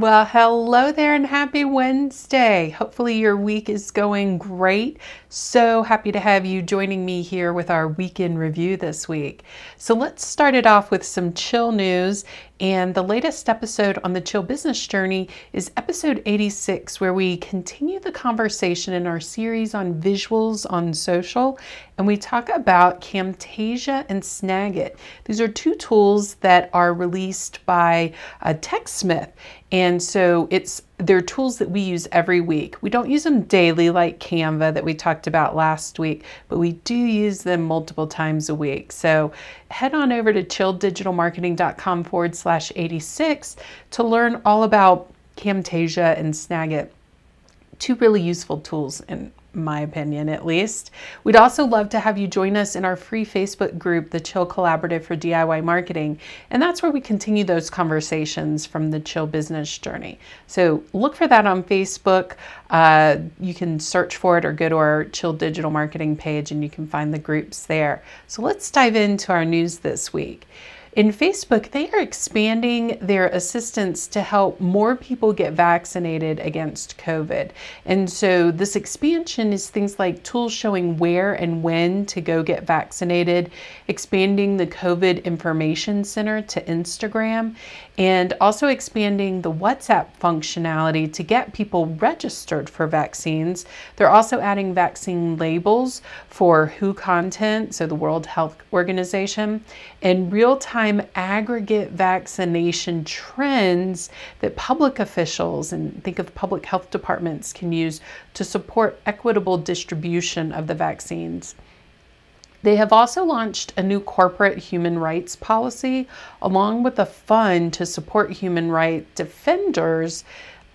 Well, hello there and happy Wednesday. Hopefully, your week is going great. So happy to have you joining me here with our weekend review this week. So, let's start it off with some chill news. And the latest episode on the Chill Business Journey is episode 86, where we continue the conversation in our series on visuals on social. And we talk about Camtasia and Snagit. These are two tools that are released by uh, TechSmith. And so it's they're tools that we use every week. We don't use them daily like Canva that we talked about last week, but we do use them multiple times a week. So head on over to chilldigitalmarketing.com forward slash 86 to learn all about Camtasia and Snagit. Two really useful tools in my opinion at least. We'd also love to have you join us in our free Facebook group, the Chill Collaborative for DIY Marketing. And that's where we continue those conversations from the Chill business journey. So look for that on Facebook. Uh, you can search for it or go to our Chill Digital Marketing page and you can find the groups there. So let's dive into our news this week. In Facebook, they are expanding their assistance to help more people get vaccinated against COVID. And so, this expansion is things like tools showing where and when to go get vaccinated, expanding the COVID Information Center to Instagram, and also expanding the WhatsApp functionality to get people registered for vaccines. They're also adding vaccine labels for WHO content, so the World Health Organization, and real time aggregate vaccination trends that public officials and think of public health departments can use to support equitable distribution of the vaccines. They have also launched a new corporate human rights policy along with a fund to support human rights defenders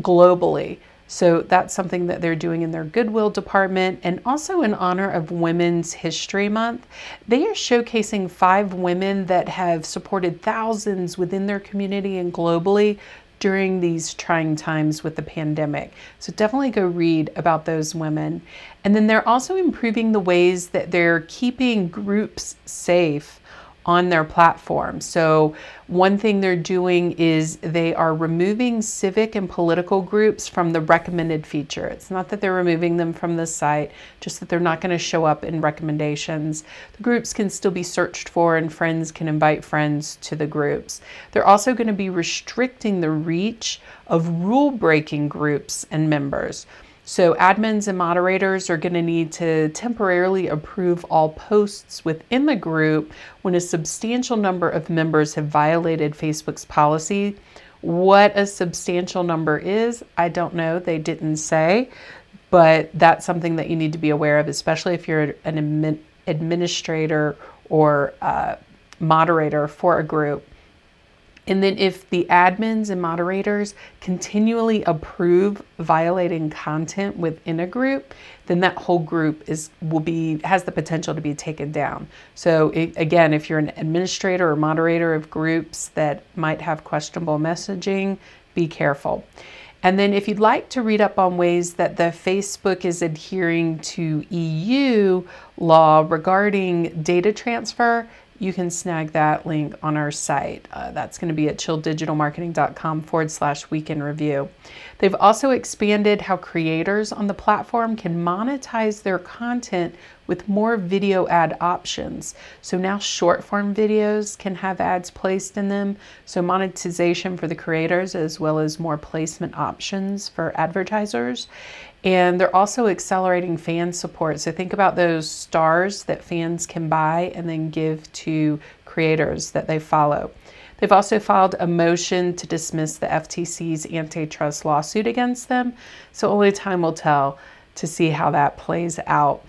globally. So that's something that they're doing in their Goodwill department. And also in honor of Women's History Month, they are showcasing five women that have supported thousands within their community and globally during these trying times with the pandemic. So definitely go read about those women. And then they're also improving the ways that they're keeping groups safe on their platform. So, one thing they're doing is they are removing civic and political groups from the recommended feature. It's not that they're removing them from the site, just that they're not going to show up in recommendations. The groups can still be searched for, and friends can invite friends to the groups. They're also going to be restricting the reach of rule breaking groups and members. So, admins and moderators are going to need to temporarily approve all posts within the group when a substantial number of members have violated Facebook's policy. What a substantial number is, I don't know. They didn't say, but that's something that you need to be aware of, especially if you're an administrator or uh, moderator for a group. And then if the admins and moderators continually approve violating content within a group, then that whole group is will be has the potential to be taken down. So it, again, if you're an administrator or moderator of groups that might have questionable messaging, be careful. And then if you'd like to read up on ways that the Facebook is adhering to EU law regarding data transfer, you can snag that link on our site. Uh, that's going to be at chilldigitalmarketing.com forward slash weekend review. They've also expanded how creators on the platform can monetize their content with more video ad options. So now short form videos can have ads placed in them. So monetization for the creators as well as more placement options for advertisers. And they're also accelerating fan support. So think about those stars that fans can buy and then give to creators that they follow. They've also filed a motion to dismiss the FTC's antitrust lawsuit against them. So only time will tell to see how that plays out.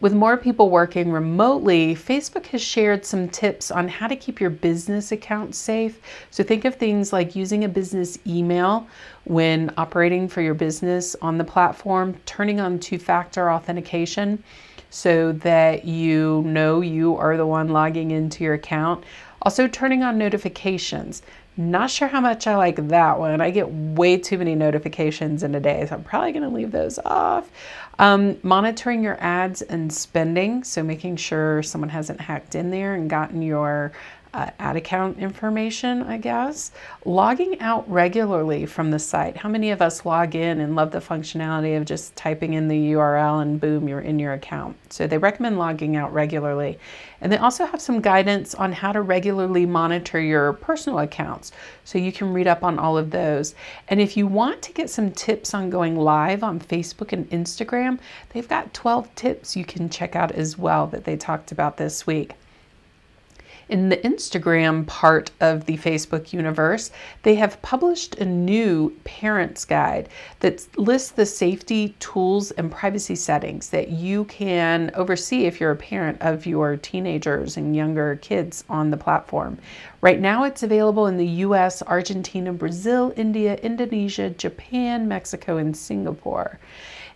With more people working remotely, Facebook has shared some tips on how to keep your business account safe. So think of things like using a business email when operating for your business on the platform, turning on two factor authentication so that you know you are the one logging into your account. Also, turning on notifications. Not sure how much I like that one. I get way too many notifications in a day, so I'm probably going to leave those off. Um, monitoring your ads and spending, so making sure someone hasn't hacked in there and gotten your uh, ad account information, I guess. Logging out regularly from the site. How many of us log in and love the functionality of just typing in the URL and boom, you're in your account? So they recommend logging out regularly. And they also have some guidance on how to regularly monitor your personal accounts. So you can read up on all of those. And if you want to get some tips on going live on Facebook and Instagram, they've got 12 tips you can check out as well that they talked about this week. In the Instagram part of the Facebook universe, they have published a new parents guide that lists the safety tools and privacy settings that you can oversee if you're a parent of your teenagers and younger kids on the platform. Right now, it's available in the US, Argentina, Brazil, India, Indonesia, Japan, Mexico, and Singapore.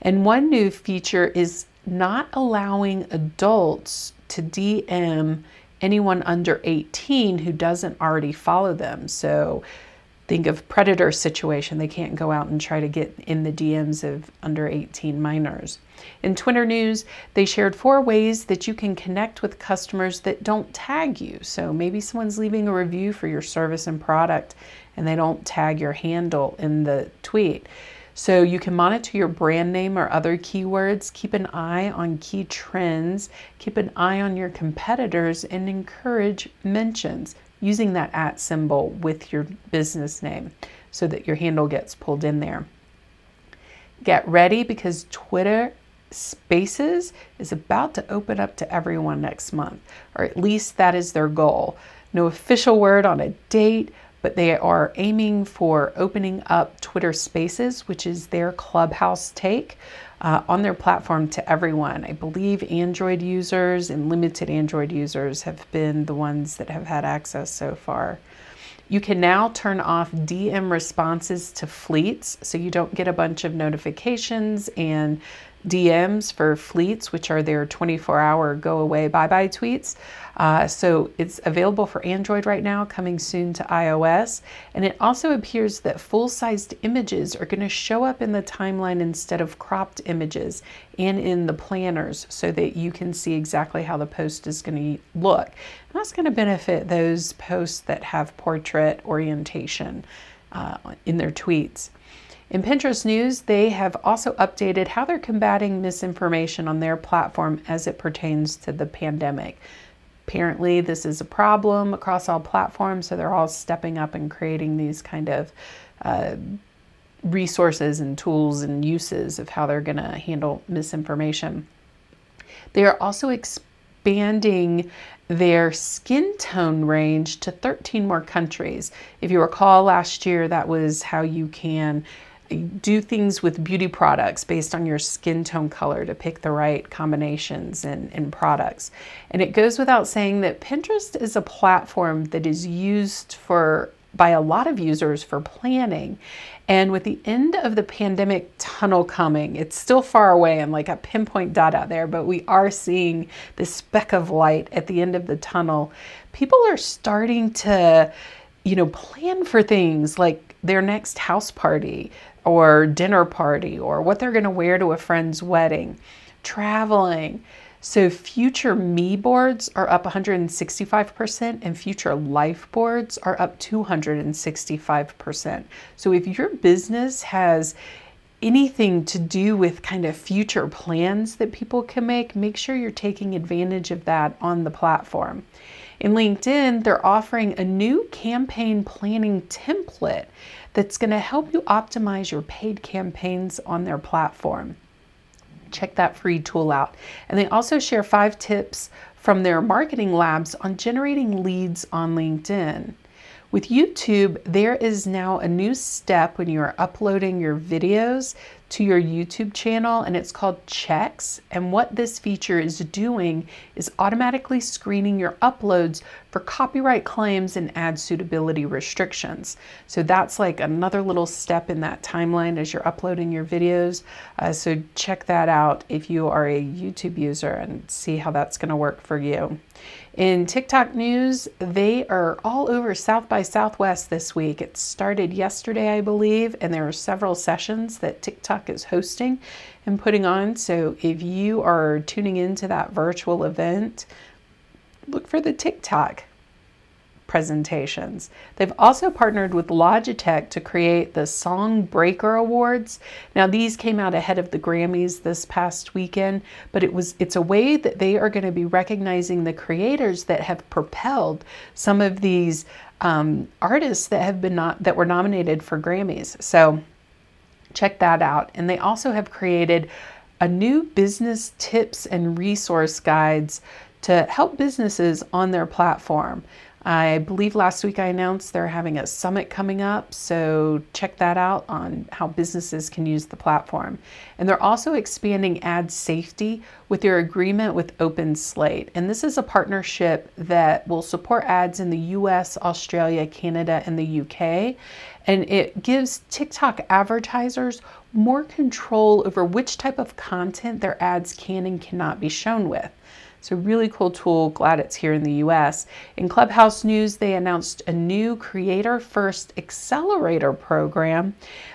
And one new feature is not allowing adults to DM anyone under 18 who doesn't already follow them. So think of predator situation. They can't go out and try to get in the DMs of under 18 minors. In Twitter news, they shared four ways that you can connect with customers that don't tag you. So maybe someone's leaving a review for your service and product and they don't tag your handle in the tweet. So you can monitor your brand name or other keywords, keep an eye on key trends, keep an eye on your competitors, and encourage mentions using that at symbol with your business name so that your handle gets pulled in there. Get ready because Twitter Spaces is about to open up to everyone next month, or at least that is their goal. No official word on a date, but they are aiming for opening up Twitter Spaces, which is their clubhouse take. Uh, on their platform to everyone. I believe Android users and limited Android users have been the ones that have had access so far. You can now turn off DM responses to fleets so you don't get a bunch of notifications and DMs for fleets, which are their 24 hour go away bye bye tweets. Uh, so it's available for Android right now, coming soon to iOS. And it also appears that full sized images are going to show up in the timeline instead of cropped images and in the planners so that you can see exactly how the post is going to look. And that's going to benefit those posts that have portrait orientation uh, in their tweets. In Pinterest news, they have also updated how they're combating misinformation on their platform as it pertains to the pandemic. Apparently, this is a problem across all platforms, so they're all stepping up and creating these kind of uh, resources and tools and uses of how they're going to handle misinformation. They are also expanding their skin tone range to 13 more countries. If you recall last year, that was how you can do things with beauty products based on your skin tone color to pick the right combinations and, and products. And it goes without saying that Pinterest is a platform that is used for by a lot of users for planning. And with the end of the pandemic tunnel coming, it's still far away and like a pinpoint dot out there, but we are seeing this speck of light at the end of the tunnel. People are starting to, you know, plan for things like their next house party, or dinner party or what they're going to wear to a friend's wedding, traveling. So, future me boards are up 165%, and future life boards are up 265%. So, if your business has anything to do with kind of future plans that people can make, make sure you're taking advantage of that on the platform. In LinkedIn, they're offering a new campaign planning template that's going to help you optimize your paid campaigns on their platform. Check that free tool out. And they also share five tips from their marketing labs on generating leads on LinkedIn. With YouTube, there is now a new step when you are uploading your videos to your YouTube channel, and it's called Checks. And what this feature is doing is automatically screening your uploads for copyright claims and ad suitability restrictions. So that's like another little step in that timeline as you're uploading your videos. Uh, so check that out if you are a YouTube user and see how that's going to work for you. In TikTok news, they are all over South by Southwest this week. It started yesterday, I believe, and there are several sessions that TikTok is hosting and putting on. So if you are tuning into that virtual event, look for the TikTok. Presentations. They've also partnered with Logitech to create the Song Breaker Awards. Now these came out ahead of the Grammys this past weekend, but it was it's a way that they are going to be recognizing the creators that have propelled some of these um, artists that have been not that were nominated for Grammys. So check that out. And they also have created a new business tips and resource guides to help businesses on their platform. I believe last week I announced they're having a summit coming up, so check that out on how businesses can use the platform. And they're also expanding ad safety with their agreement with OpenSlate. And this is a partnership that will support ads in the US, Australia, Canada, and the UK. And it gives TikTok advertisers more control over which type of content their ads can and cannot be shown with. It's a really cool tool. Glad it's here in the US. In Clubhouse News, they announced a new Creator First Accelerator program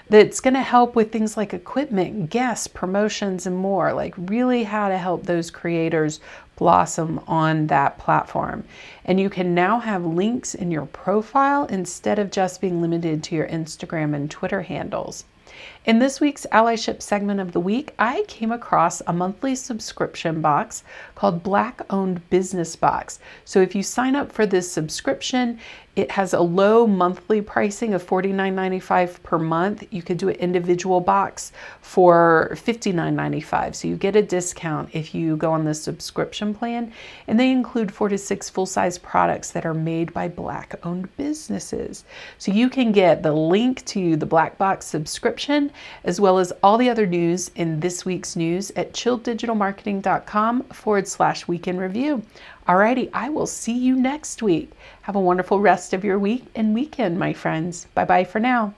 that's going to help with things like equipment, guests, promotions, and more. Like, really, how to help those creators blossom on that platform. And you can now have links in your profile instead of just being limited to your Instagram and Twitter handles. In this week's allyship segment of the week, I came across a monthly subscription box called Black Owned Business Box. So if you sign up for this subscription, it has a low monthly pricing of $49.95 per month. You could do an individual box for $59.95. So you get a discount if you go on the subscription plan. And they include four to six full size products that are made by Black owned businesses. So you can get the link to the Black Box subscription as well as all the other news in this week's news at chilldigitalmarketing.com forward slash weekend review. Alrighty, I will see you next week. Have a wonderful rest of your week and weekend, my friends. Bye bye for now.